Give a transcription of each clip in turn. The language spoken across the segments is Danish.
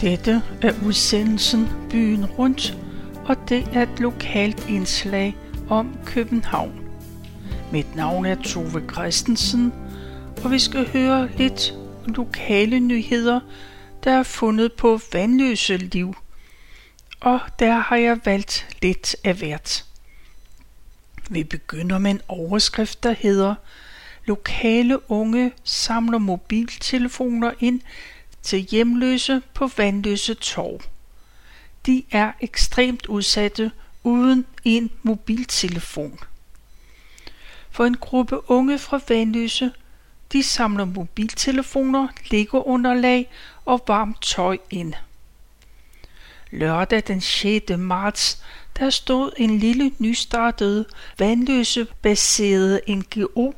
Dette er udsendelsen Byen Rundt, og det er et lokalt indslag om København. Mit navn er Tove Christensen, og vi skal høre lidt lokale nyheder, der er fundet på Vandløse Liv. Og der har jeg valgt lidt af hvert. Vi begynder med en overskrift, der hedder Lokale unge samler mobiltelefoner ind til hjemløse på Vandløse Torv. De er ekstremt udsatte uden en mobiltelefon. For en gruppe unge fra Vandløse, de samler mobiltelefoner, Lego-underlag og varmt tøj ind. Lørdag den 6. marts, der stod en lille nystartet vandløse baseret NGO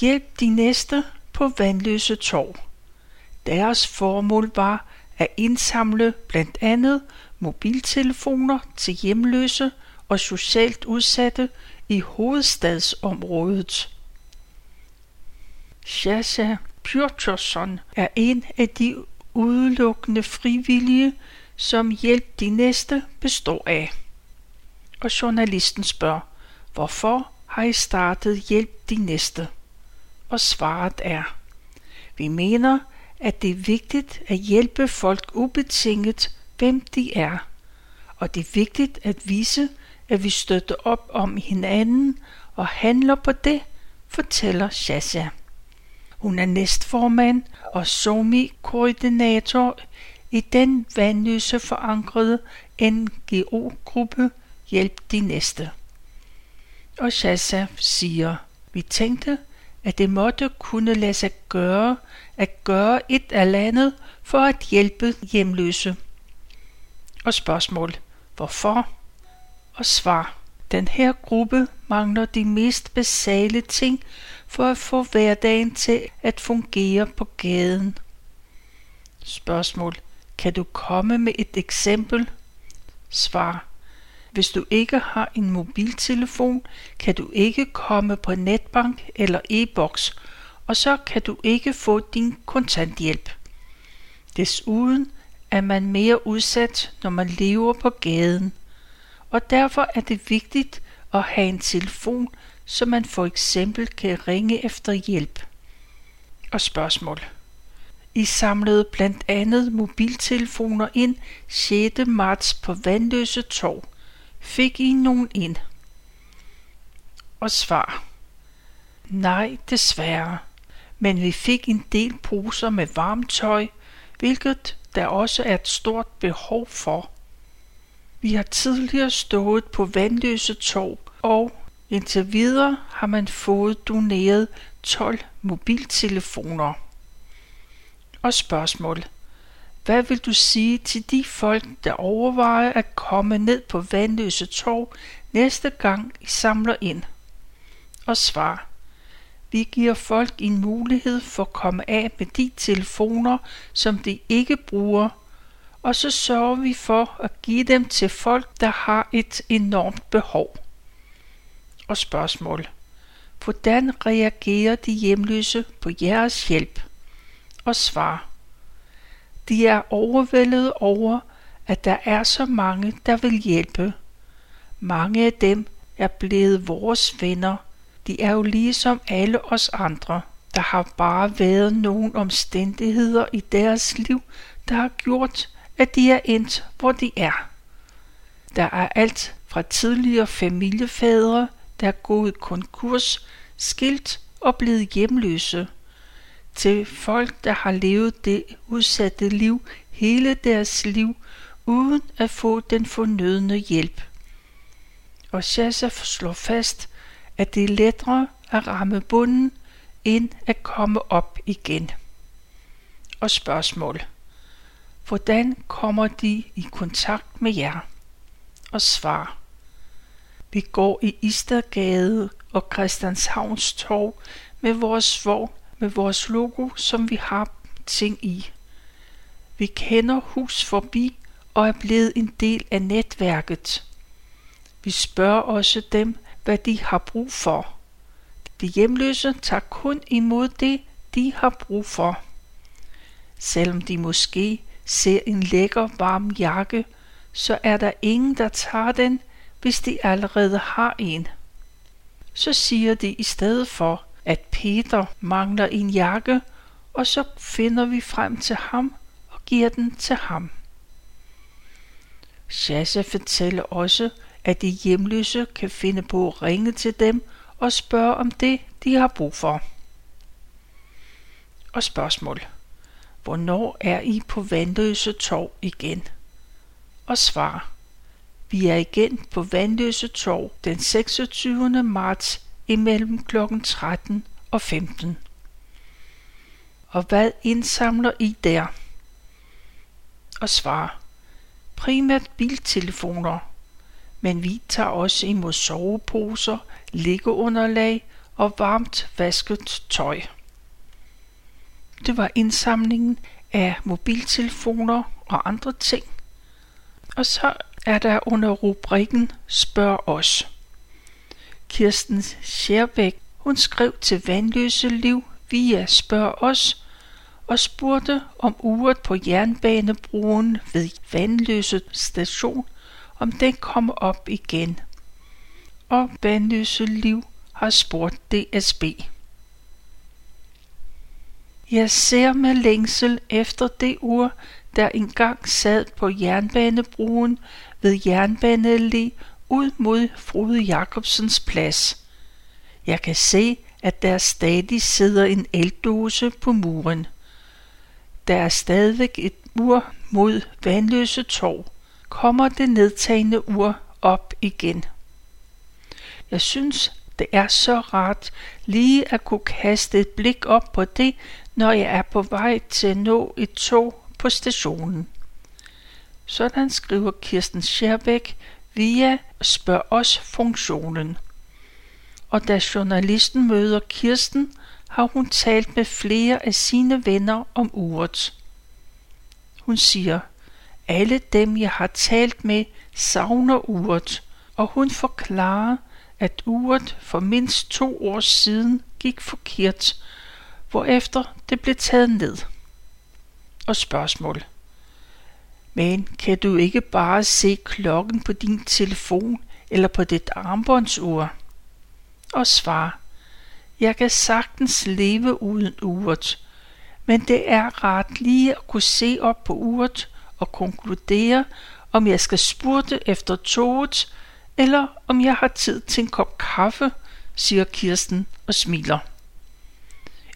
Hjælp de næste på Vandløse Torv. Deres formål var at indsamle blandt andet mobiltelefoner til hjemløse og socialt udsatte i hovedstadsområdet. Shasha Pjotrsson er en af de udelukkende frivillige, som Hjælp de Næste består af. Og journalisten spørger, hvorfor har I startet Hjælp de Næste? Og svaret er, vi mener, at det er vigtigt at hjælpe folk ubetinget, hvem de er. Og det er vigtigt at vise, at vi støtter op om hinanden og handler på det, fortæller Shasha. Hun er næstformand og SOMI-koordinator i den vandløse forankrede NGO-gruppe Hjælp de Næste. Og Shasha siger, vi tænkte, at det måtte kunne lade sig gøre at gøre et eller andet for at hjælpe hjemløse. Og spørgsmål. Hvorfor? Og svar. Den her gruppe mangler de mest basale ting for at få hverdagen til at fungere på gaden. Spørgsmål. Kan du komme med et eksempel? Svar. Hvis du ikke har en mobiltelefon, kan du ikke komme på netbank eller e-boks, og så kan du ikke få din kontanthjælp. Desuden er man mere udsat, når man lever på gaden, og derfor er det vigtigt at have en telefon, så man for eksempel kan ringe efter hjælp. Og spørgsmål. I samlede blandt andet mobiltelefoner ind 6. marts på Vandløse Torv. Fik I nogen ind? Og svar. Nej, desværre. Men vi fik en del poser med varmt tøj, hvilket der også er et stort behov for. Vi har tidligere stået på Vandløse tog, og indtil videre har man fået doneret 12 mobiltelefoner. Og spørgsmål. Hvad vil du sige til de folk, der overvejer at komme ned på Vandløse Torv næste gang I samler ind? Og svar. Vi giver folk en mulighed for at komme af med de telefoner, som de ikke bruger, og så sørger vi for at give dem til folk, der har et enormt behov. Og spørgsmål. Hvordan reagerer de hjemløse på jeres hjælp? Og svar. De er overvældet over, at der er så mange, der vil hjælpe. Mange af dem er blevet vores venner. De er jo ligesom alle os andre. Der har bare været nogle omstændigheder i deres liv, der har gjort, at de er endt, hvor de er. Der er alt fra tidligere familiefædre, der er gået konkurs, skilt og blevet hjemløse – til folk, der har levet det udsatte liv hele deres liv, uden at få den fornødne hjælp. Og Shasha slår fast, at det er lettere at ramme bunden, end at komme op igen. Og spørgsmål. Hvordan kommer de i kontakt med jer? Og svar. Vi går i Istergade og Christianshavns Torv med vores vogn med vores logo, som vi har ting i. Vi kender hus forbi og er blevet en del af netværket. Vi spørger også dem, hvad de har brug for. De hjemløse tager kun imod det, de har brug for. Selvom de måske ser en lækker varm jakke, så er der ingen, der tager den, hvis de allerede har en. Så siger de i stedet for, at Peter mangler en jakke, og så finder vi frem til ham og giver den til ham. Shasha fortæller også, at de hjemløse kan finde på at ringe til dem og spørge om det, de har brug for. Og spørgsmål. Hvornår er I på Vandløse Torv igen? Og svar. Vi er igen på Vandløse Torv den 26. marts imellem kl. 13 og 15. Og hvad indsamler I der? Og svar. Primært biltelefoner, men vi tager også imod soveposer, liggeunderlag og varmt vasket tøj. Det var indsamlingen af mobiltelefoner og andre ting. Og så er der under rubrikken Spørg os. Kirsten Scherbæk, hun skrev til Vandløse Liv via Spørg os og spurgte om uret på jernbanebroen ved Vandløse station, om den kom op igen. Og Vandløse Liv har spurgt DSB. Jeg ser med længsel efter det ur, der engang sad på jernbanebroen ved Jernbaneallé ud mod Frode Jacobsens plads. Jeg kan se, at der stadig sidder en eldåse på muren. Der er stadigvæk et ur mod Vandløse Torv. Kommer det nedtagende ur op igen. Jeg synes, det er så rart lige at kunne kaste et blik op på det, når jeg er på vej til at nå et tog på stationen. Sådan skriver Kirsten Scherbæk via Spørg os funktionen. Og da journalisten møder Kirsten, har hun talt med flere af sine venner om uret. Hun siger, alle dem jeg har talt med savner uret, og hun forklarer, at uret for mindst to år siden gik forkert, hvorefter det blev taget ned. Og spørgsmål. Men kan du ikke bare se klokken på din telefon eller på dit armbåndsur? Og svar. Jeg kan sagtens leve uden uret, men det er rart lige at kunne se op på uret og konkludere, om jeg skal spurte efter toget, eller om jeg har tid til en kop kaffe, siger Kirsten og smiler.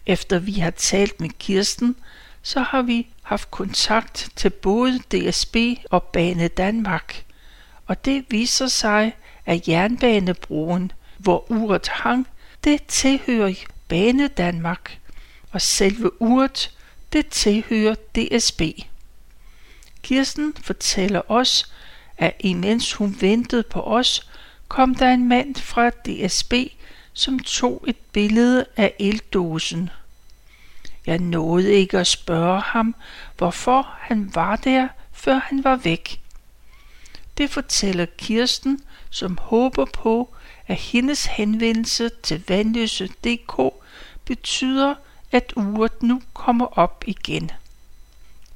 Efter vi har talt med Kirsten, så har vi haft kontakt til både DSB og Bane Danmark. Og det viser sig, at jernbanebroen, hvor uret hang, det tilhører Bane Danmark, og selve uret, det tilhører DSB. Kirsten fortæller os, at imens hun ventede på os, kom der en mand fra DSB, som tog et billede af eldåsen. Jeg nåede ikke at spørge ham, hvorfor han var der, før han var væk. Det fortæller Kirsten, som håber på, at hendes henvendelse til vandløse.dk betyder, at uret nu kommer op igen.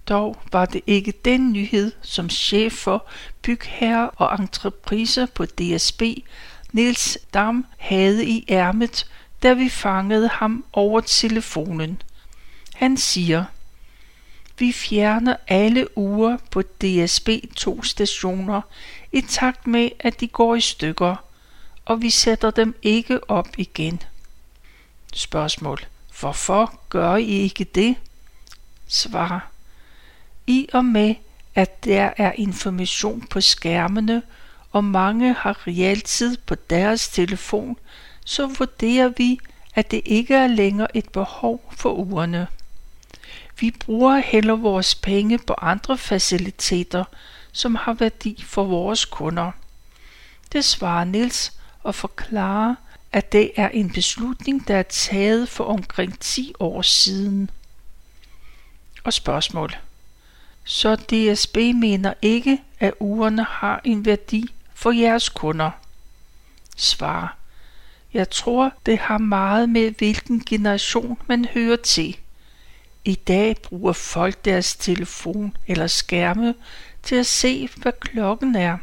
Dog var det ikke den nyhed, som chef for bygherre og entrepriser på DSB, Niels Dam, havde i ærmet, da vi fangede ham over telefonen. Han siger, vi fjerner alle uger på DSB to stationer i takt med, at de går i stykker, og vi sætter dem ikke op igen. Spørgsmål. Hvorfor gør I ikke det? Svar. I og med, at der er information på skærmene, og mange har realtid på deres telefon, så vurderer vi, at det ikke er længere et behov for ugerne. Vi bruger heller vores penge på andre faciliteter, som har værdi for vores kunder. Det svarer Nils og forklarer, at det er en beslutning, der er taget for omkring 10 år siden. Og spørgsmål. Så DSB mener ikke, at ugerne har en værdi for jeres kunder? Svar. Jeg tror, det har meget med, hvilken generation man hører til. I dag bruger folk deres telefon eller skærme til at se, hvad klokken er.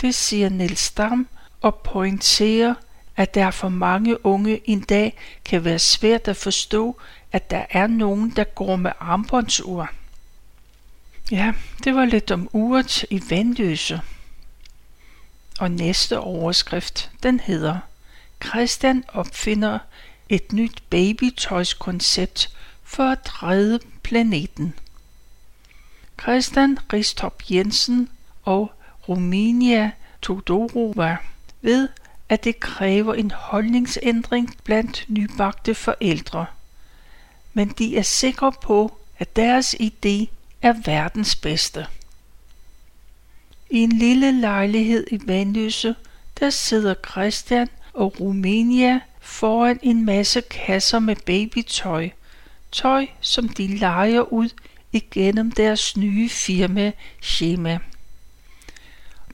Det siger Niels Dam og pointerer, at der for mange unge en dag kan være svært at forstå, at der er nogen, der går med armbåndsur. Ja, det var lidt om uret i Vandløse. Og næste overskrift, den hedder Christian opfinder et nyt babytøjskoncept for at redde planeten. Christian Ristop Jensen og Romania Todorova ved, at det kræver en holdningsændring blandt nybagte forældre. Men de er sikre på, at deres idé er verdens bedste. I en lille lejlighed i Vandløse, der sidder Christian og Rumænia foran en masse kasser med babytøj. Tøj, som de leger ud igennem deres nye firma Schema.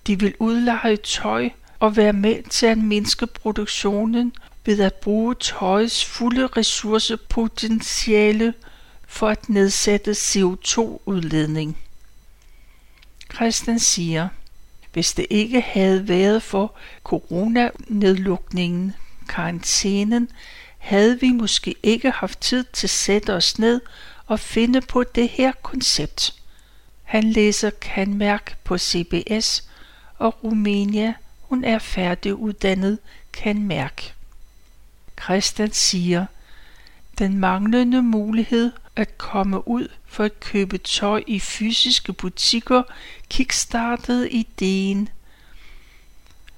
De vil udleje tøj og være med til at mindske produktionen ved at bruge tøjets fulde ressourcepotentiale for at nedsætte CO2-udledning. Christian siger, hvis det ikke havde været for coronanedlukningen, karantænen, havde vi måske ikke haft tid til at sætte os ned og finde på det her koncept. Han læser kanmærk på CBS, og Rumænia, hun er færdiguddannet kanmærk. Christian siger, den manglende mulighed at komme ud for at købe tøj i fysiske butikker kickstartede ideen.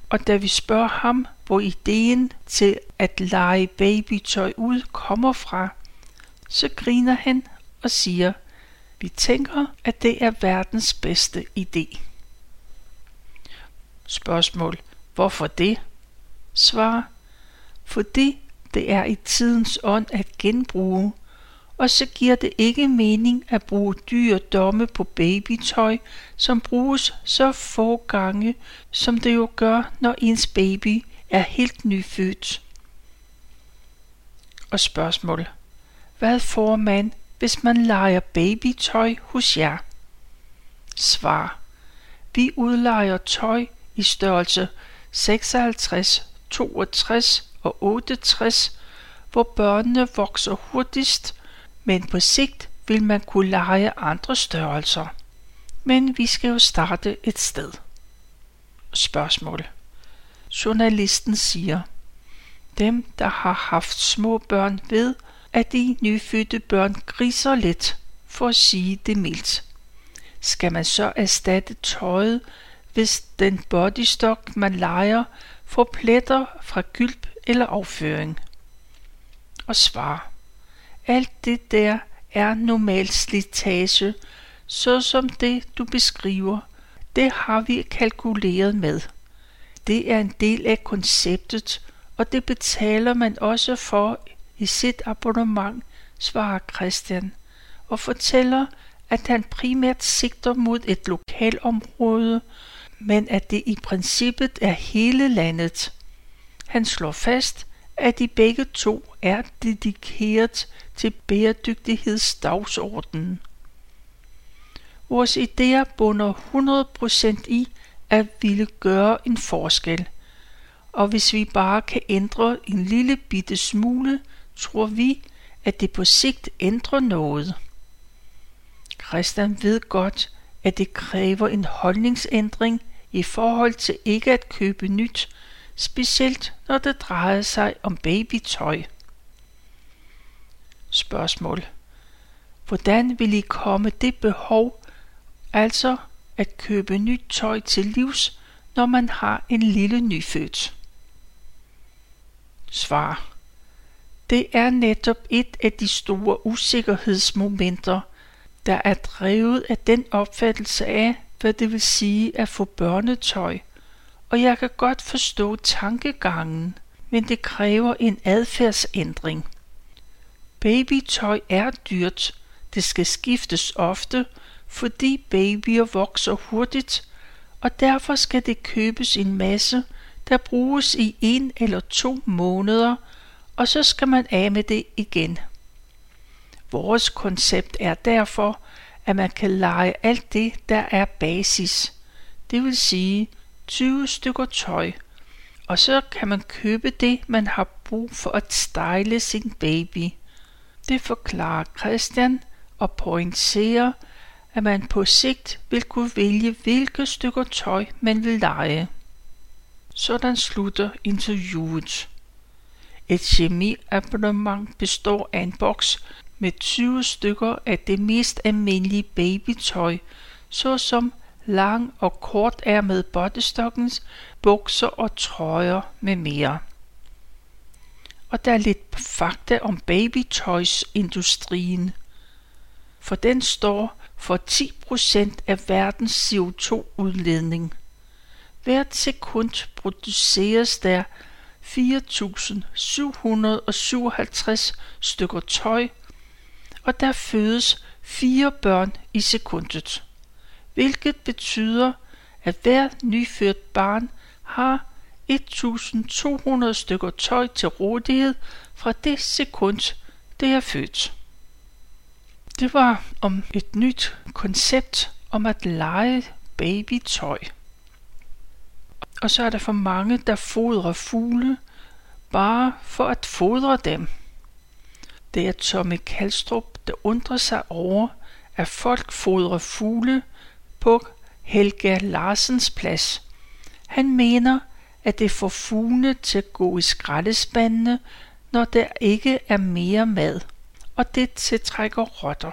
Og da vi spørger ham, hvor ideen til at lege babytøj ud kommer fra, så griner han og siger, vi tænker, at det er verdens bedste idé. Spørgsmål. Hvorfor det? Svar. Fordi det er i tidens ånd at genbruge, og så giver det ikke mening at bruge dyre domme på babytøj, som bruges så få gange, som det jo gør, når ens baby er helt nyfødt. Og spørgsmål. Hvad får man, hvis man leger babytøj hos jer? Svar. Vi udlejer tøj i størrelse 56, 62 og 68, hvor børnene vokser hurtigst, men på sigt vil man kunne lege andre størrelser. Men vi skal jo starte et sted. Spørgsmål. Journalisten siger, dem, der har haft små børn, ved, at de nyfødte børn griser lidt, for at sige det mildt. Skal man så erstatte tøjet, hvis den bodystock, man leger, får pletter fra gylp eller afføring? Og svar. Alt det der er normal slitage, såsom det du beskriver. Det har vi kalkuleret med. Det er en del af konceptet, og det betaler man også for i sit abonnement, svarer Christian, og fortæller, at han primært sigter mod et lokalområde, men at det i princippet er hele landet. Han slår fast, at de begge to er dedikeret til bæredygtighedsdagsordenen. Vores idéer bunder 100% i at ville gøre en forskel. Og hvis vi bare kan ændre en lille bitte smule, tror vi, at det på sigt ændrer noget. Christian ved godt, at det kræver en holdningsændring i forhold til ikke at købe nyt, specielt når det drejer sig om babytøj. Spørgsmål. Hvordan vil I komme det behov, altså at købe nyt tøj til livs, når man har en lille nyfødt? Svar. Det er netop et af de store usikkerhedsmomenter, der er drevet af den opfattelse af, hvad det vil sige at få børnetøj, og jeg kan godt forstå tankegangen, men det kræver en adfærdsændring. Babytøj er dyrt, det skal skiftes ofte, fordi babyer vokser hurtigt, og derfor skal det købes en masse, der bruges i en eller to måneder, og så skal man af med det igen. Vores koncept er derfor, at man kan lege alt det, der er basis. Det vil sige 20 stykker tøj. Og så kan man købe det, man har brug for at style sin baby. Det forklarer Christian og pointerer, at man på sigt vil kunne vælge, hvilke stykker tøj man vil lege. Sådan slutter interviewet. Et kemiabonnement består af en boks med 20 stykker af det mest almindelige babytøj, såsom lang og kort med bodystockings, bukser og trøjer med mere. Og der er lidt fakta om babytøjsindustrien. For den står for 10% af verdens CO2-udledning. Hvert sekund produceres der 4.757 stykker tøj, og der fødes fire børn i sekundet, hvilket betyder, at hver nyfødt barn har 1.200 stykker tøj til rådighed fra det sekund, det er født. Det var om et nyt koncept om at lege babytøj. Og så er der for mange, der fodrer fugle, bare for at fodre dem. Det er Tommy Kalstrup, der undrer sig over, at folk fodrer fugle på Helga Larsens plads. Han mener, at det får fuglene til at gå i skraldespandene, når der ikke er mere mad, og det tiltrækker rotter.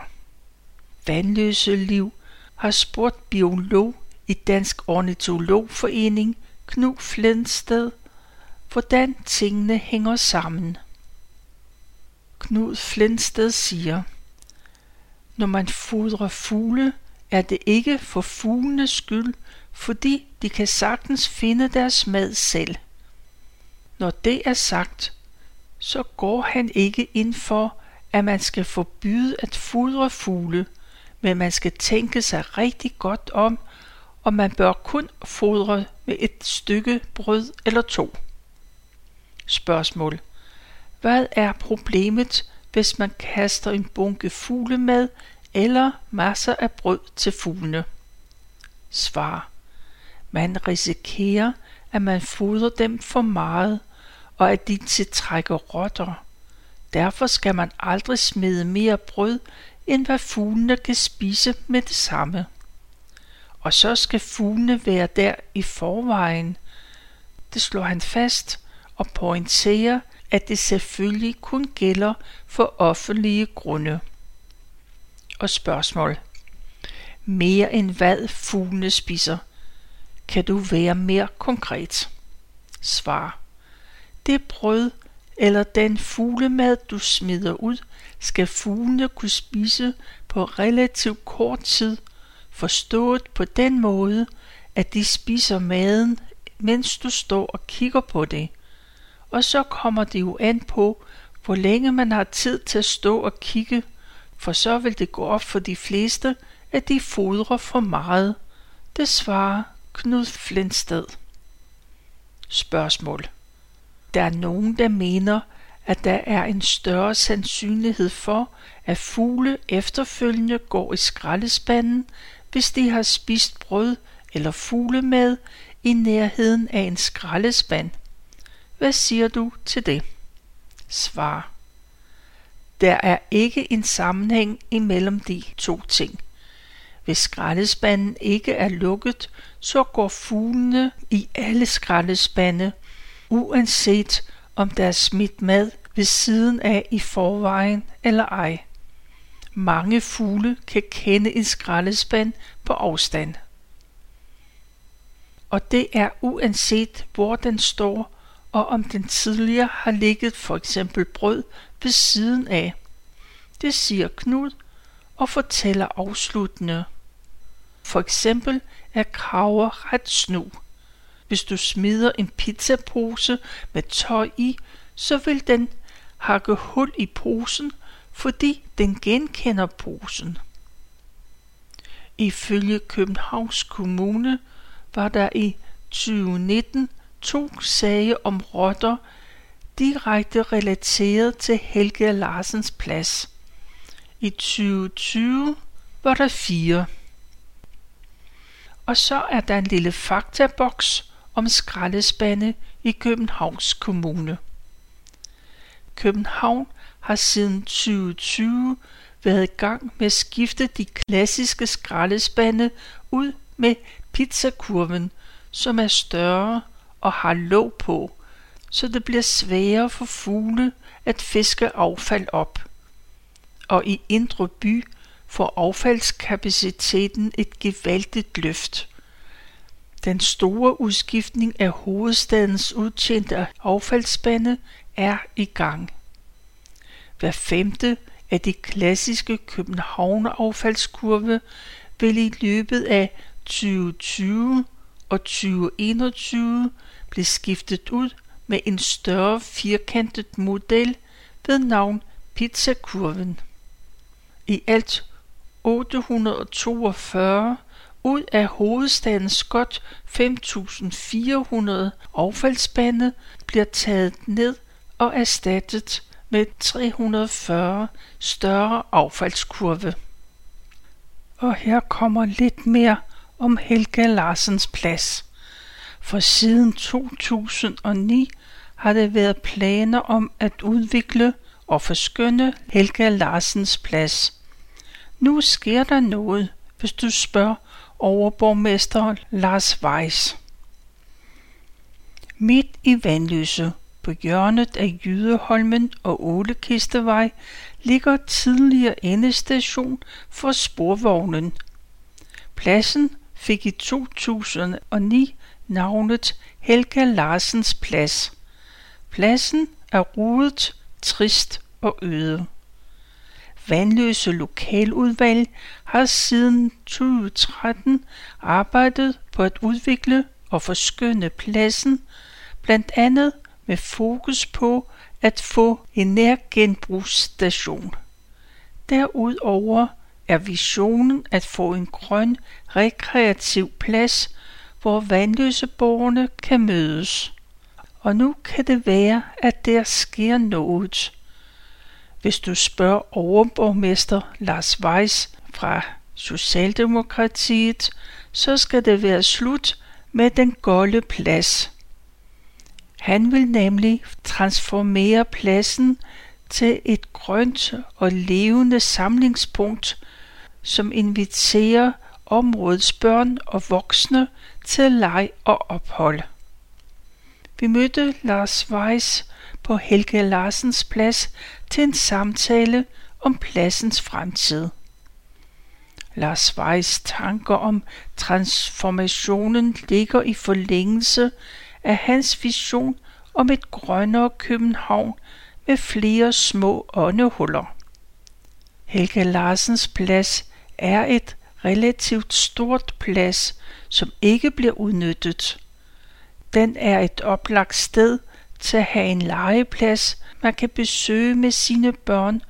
Vandløse Liv har spurgt biolog i Dansk Ornitologforening, Knud Flensted, hvordan tingene hænger sammen. Knud Flensted siger, når man fodrer fugle, er det ikke for fuglenes skyld, fordi de kan sagtens finde deres mad selv. Når det er sagt, så går han ikke ind for, at man skal forbyde at fodre fugle, men man skal tænke sig rigtig godt om, og man bør kun fodre med et stykke brød eller to. Spørgsmål. Hvad er problemet, hvis man kaster en bunke fuglemad eller masser af brød til fuglene? Svar. Man risikerer, at man fodrer dem for meget, og at de tiltrækker rotter. Derfor skal man aldrig smide mere brød, end hvad fuglene kan spise med det samme. Og så skal fuglene være der i forvejen. Det slår han fast og pointerer, at det selvfølgelig kun gælder for offentlige grunde. Og spørgsmål. Mere end hvad fuglene spiser. Kan du være mere konkret? Svar. Det brød eller den fuglemad, du smider ud, skal fuglene kunne spise på relativt kort tid, forstået på den måde, at de spiser maden, mens du står og kigger på det – og så kommer det jo an på, hvor længe man har tid til at stå og kigge, for så vil det gå op for de fleste, at de fodrer for meget. Det svarer Knud Flindsted. Spørgsmål. Der er nogen, der mener, at der er en større sandsynlighed for, at fugle efterfølgende går i skraldespanden, hvis de har spist brød eller fuglemad i nærheden af en skraldespand. Hvad siger du til det? Svar. Der er ikke en sammenhæng imellem de to ting. Hvis skraldespanden ikke er lukket, så går fuglene i alle skraldespande, uanset om der er smidt mad ved siden af i forvejen eller ej. Mange fugle kan kende en skraldespand på afstand. Og det er uanset hvor den står og om den tidligere har ligget for eksempel brød ved siden af. Det siger Knud og fortæller afsluttende. For eksempel er kraver ret snu. Hvis du smider en pizzapose med tøj i, så vil den hakke hul i posen, fordi den genkender posen. Ifølge Københavns Kommune var der i 2019 to sager om rotter direkte relateret til Helge Larsens plads. I 2020 var der fire. Og så er der en lille faktaboks om skraldespande i Københavns Kommune. København har siden 2020 været i gang med at skifte de klassiske skraldespande ud med pizzakurven, som er større og har låg på, så det bliver sværere for fugle at fiske affald op. Og i Indre By får affaldskapaciteten et gevaldigt løft. Den store udskiftning af hovedstadens udtjente affaldsspande er i gang. Hver femte af de klassiske Københavner affaldskurve vil i løbet af 2020 og 2021 blive skiftet ud med en større firkantet model ved navn pizzakurven. I alt 842 ud af hovedstadens godt 5.400 affaldsbande bliver taget ned og erstattet med 340 større affaldskurve. Og her kommer lidt mere om Helga Larsens plads. For siden 2009 har der været planer om at udvikle og forskønne Helga Larsens plads. Nu sker der noget, hvis du spørger overborgmester Lars Weiss. Midt i Vandløse, på hjørnet af Jydeholmen og Ålekistevej, ligger tidligere endestation for sporvognen. Pladsen fik i 2009 navnet Helga Larsens Plads. Pladsen er rodet, trist og øde. Vandløse Lokaludvalg har siden 2013 arbejdet på at udvikle og forskønne pladsen, blandt andet med fokus på at få en nærgenbrugsstation. Derudover er visionen at få en grøn, rekreativ plads, hvor vandløseborgerne kan mødes. Og nu kan det være, at der sker noget. Hvis du spørger overborgmester Lars Weiss fra Socialdemokratiet, så skal det være slut med den golde plads. Han vil nemlig transformere pladsen til et grønt og levende samlingspunkt, som inviterer områdets børn og voksne til leg og ophold. Vi mødte Lars Weiss på Helge Larsens plads til en samtale om pladsens fremtid. Lars Weiss tanker om transformationen ligger i forlængelse af hans vision om et grønnere København med flere små åndehuller. Helge Larsens plads er et relativt stort plads, som ikke bliver udnyttet. Den er et oplagt sted til at have en legeplads, man kan besøge med sine børn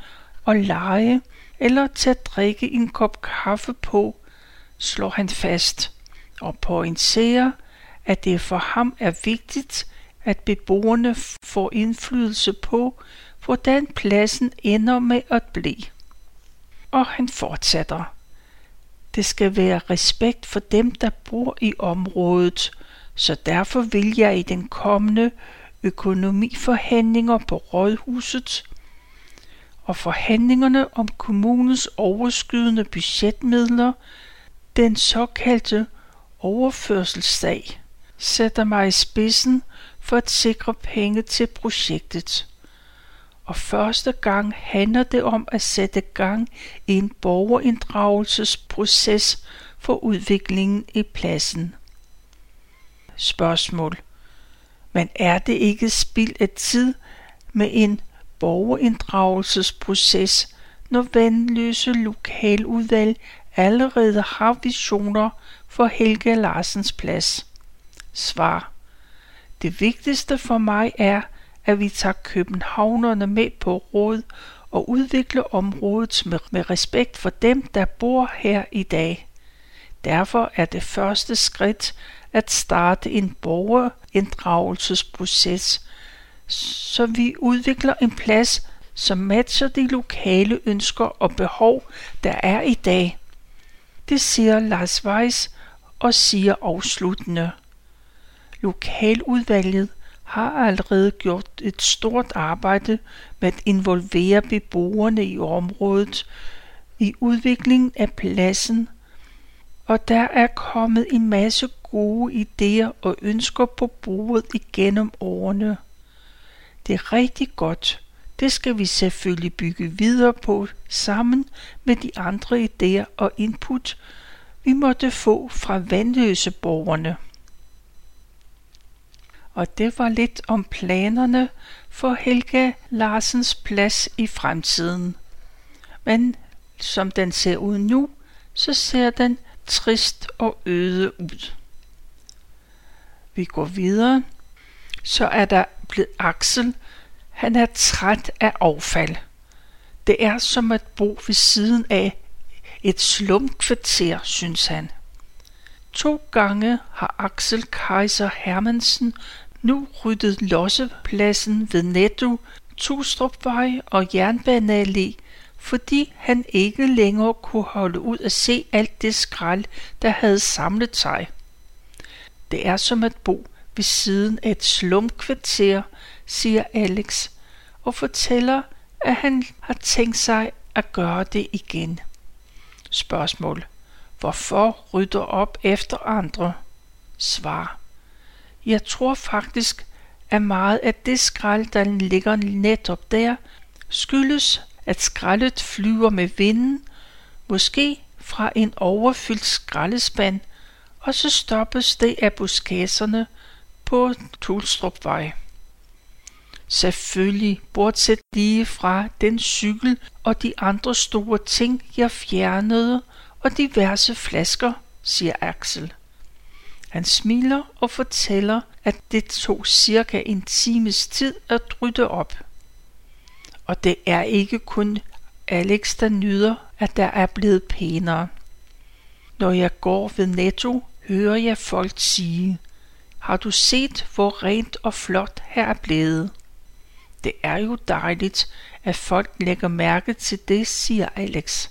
og lege, eller til at drikke en kop kaffe på, slår han fast og pointerer, at det for ham er vigtigt, at beboerne får indflydelse på, hvordan pladsen ender med at blive. Og han fortsætter. Det skal være respekt for dem, der bor i området, så derfor vil jeg i den kommende økonomiforhandlinger på rådhuset og forhandlingerne om kommunens overskydende budgetmidler, den såkaldte overførselssag, sætter mig i spidsen for at sikre penge til projektet. Og første gang handler det om at sætte gang i en borgerinddragelsesproces for udviklingen i pladsen. Spørgsmål. Men er det ikke spild af tid med en borgerinddragelsesproces, når vandløse lokaludvalg allerede har visioner for Helge Larsens plads? Svar. Det vigtigste for mig er, at vi tager københavnerne med på råd og udvikler området med, med respekt for dem, der bor her i dag. Derfor er det første skridt at starte en borgerinddragelsesproces, så vi udvikler en plads, som matcher de lokale ønsker og behov, der er i dag. Det siger Lars Weiss og siger afsluttende. Lokaludvalget har allerede gjort et stort arbejde med at involvere beboerne i området i udviklingen af pladsen, og der er kommet en masse gode idéer og ønsker på bordet igennem årene. Det er rigtig godt. Det skal vi selvfølgelig bygge videre på sammen med de andre idéer og input, vi måtte få fra vandløse borgerne. Og det var lidt om planerne for Helga Larsens plads i fremtiden. Men som den ser ud nu, så ser den trist og øde ud. Vi går videre. Så er der blevet Axel. Han er træt af affald. Det er som at bo ved siden af et slumkvarter, synes han. To gange har Axel Kaiser Hermansen nu ryddet lossepladsen ved Netto, Tustrupvej og Jernbaneallé, fordi han ikke længere kunne holde ud at se alt det skrald, der havde samlet sig. Det er som at bo ved siden af et slumkvarter, siger Alex, og fortæller, at han har tænkt sig at gøre det igen. Spørgsmål. Hvorfor rydder op efter andre? Svar. Jeg tror faktisk, at meget af det skrald, der ligger netop der, skyldes, at skraldet flyver med vinden, måske fra en overfyldt skraldespand, og så stoppes det af buskasserne på Tulstrupvej. Selvfølgelig, bortset lige fra den cykel og de andre store ting, jeg fjernede, og diverse flasker, siger Axel. Han smiler og fortæller, at det tog cirka en times tid at rydde op. Og det er ikke kun Alex, der nyder, at der er blevet pænere. Når jeg går ved Netto, hører jeg folk sige, har du set, hvor rent og flot her er blevet? Det er jo dejligt, at folk lægger mærke til det, siger Alex.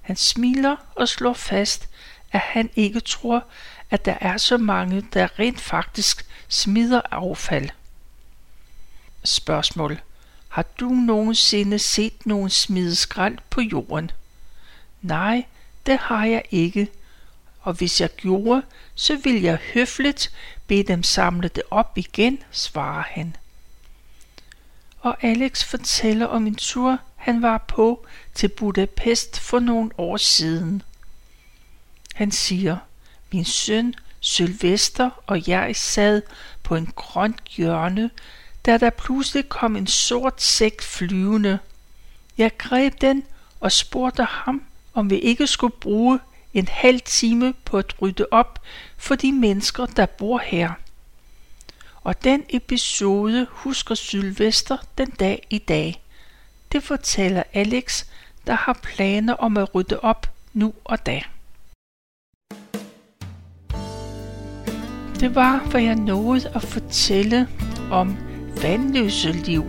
Han smiler og slår fast, at han ikke tror, at der er så mange, der rent faktisk smider affald. Spørgsmål. Har du nogensinde set nogen smide skrald på jorden? Nej, det har jeg ikke. Og hvis jeg gjorde, så vil jeg høfligt bede dem samle det op igen, svarer han. Og Alex fortæller om en tur, han var på til Budapest for nogle år siden. Han siger, min søn Sylvester og jeg sad på en grøn hjørne, da der pludselig kom en sort sæk flyvende. Jeg greb den og spurgte ham, om vi ikke skulle bruge en halv time på at rydde op for de mennesker, der bor her. Og den episode husker Sylvester den dag i dag. Det fortæller Alex, der har planer om at rydde op nu og da. Det var, hvad jeg nåede at fortælle om vandløse liv.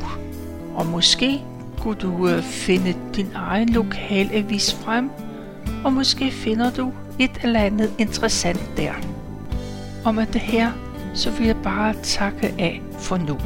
Og måske kunne du øh, finde din egen lokalavis frem, og måske finder du et eller andet interessant der. Og med det her, så vil jeg bare takke af for nu.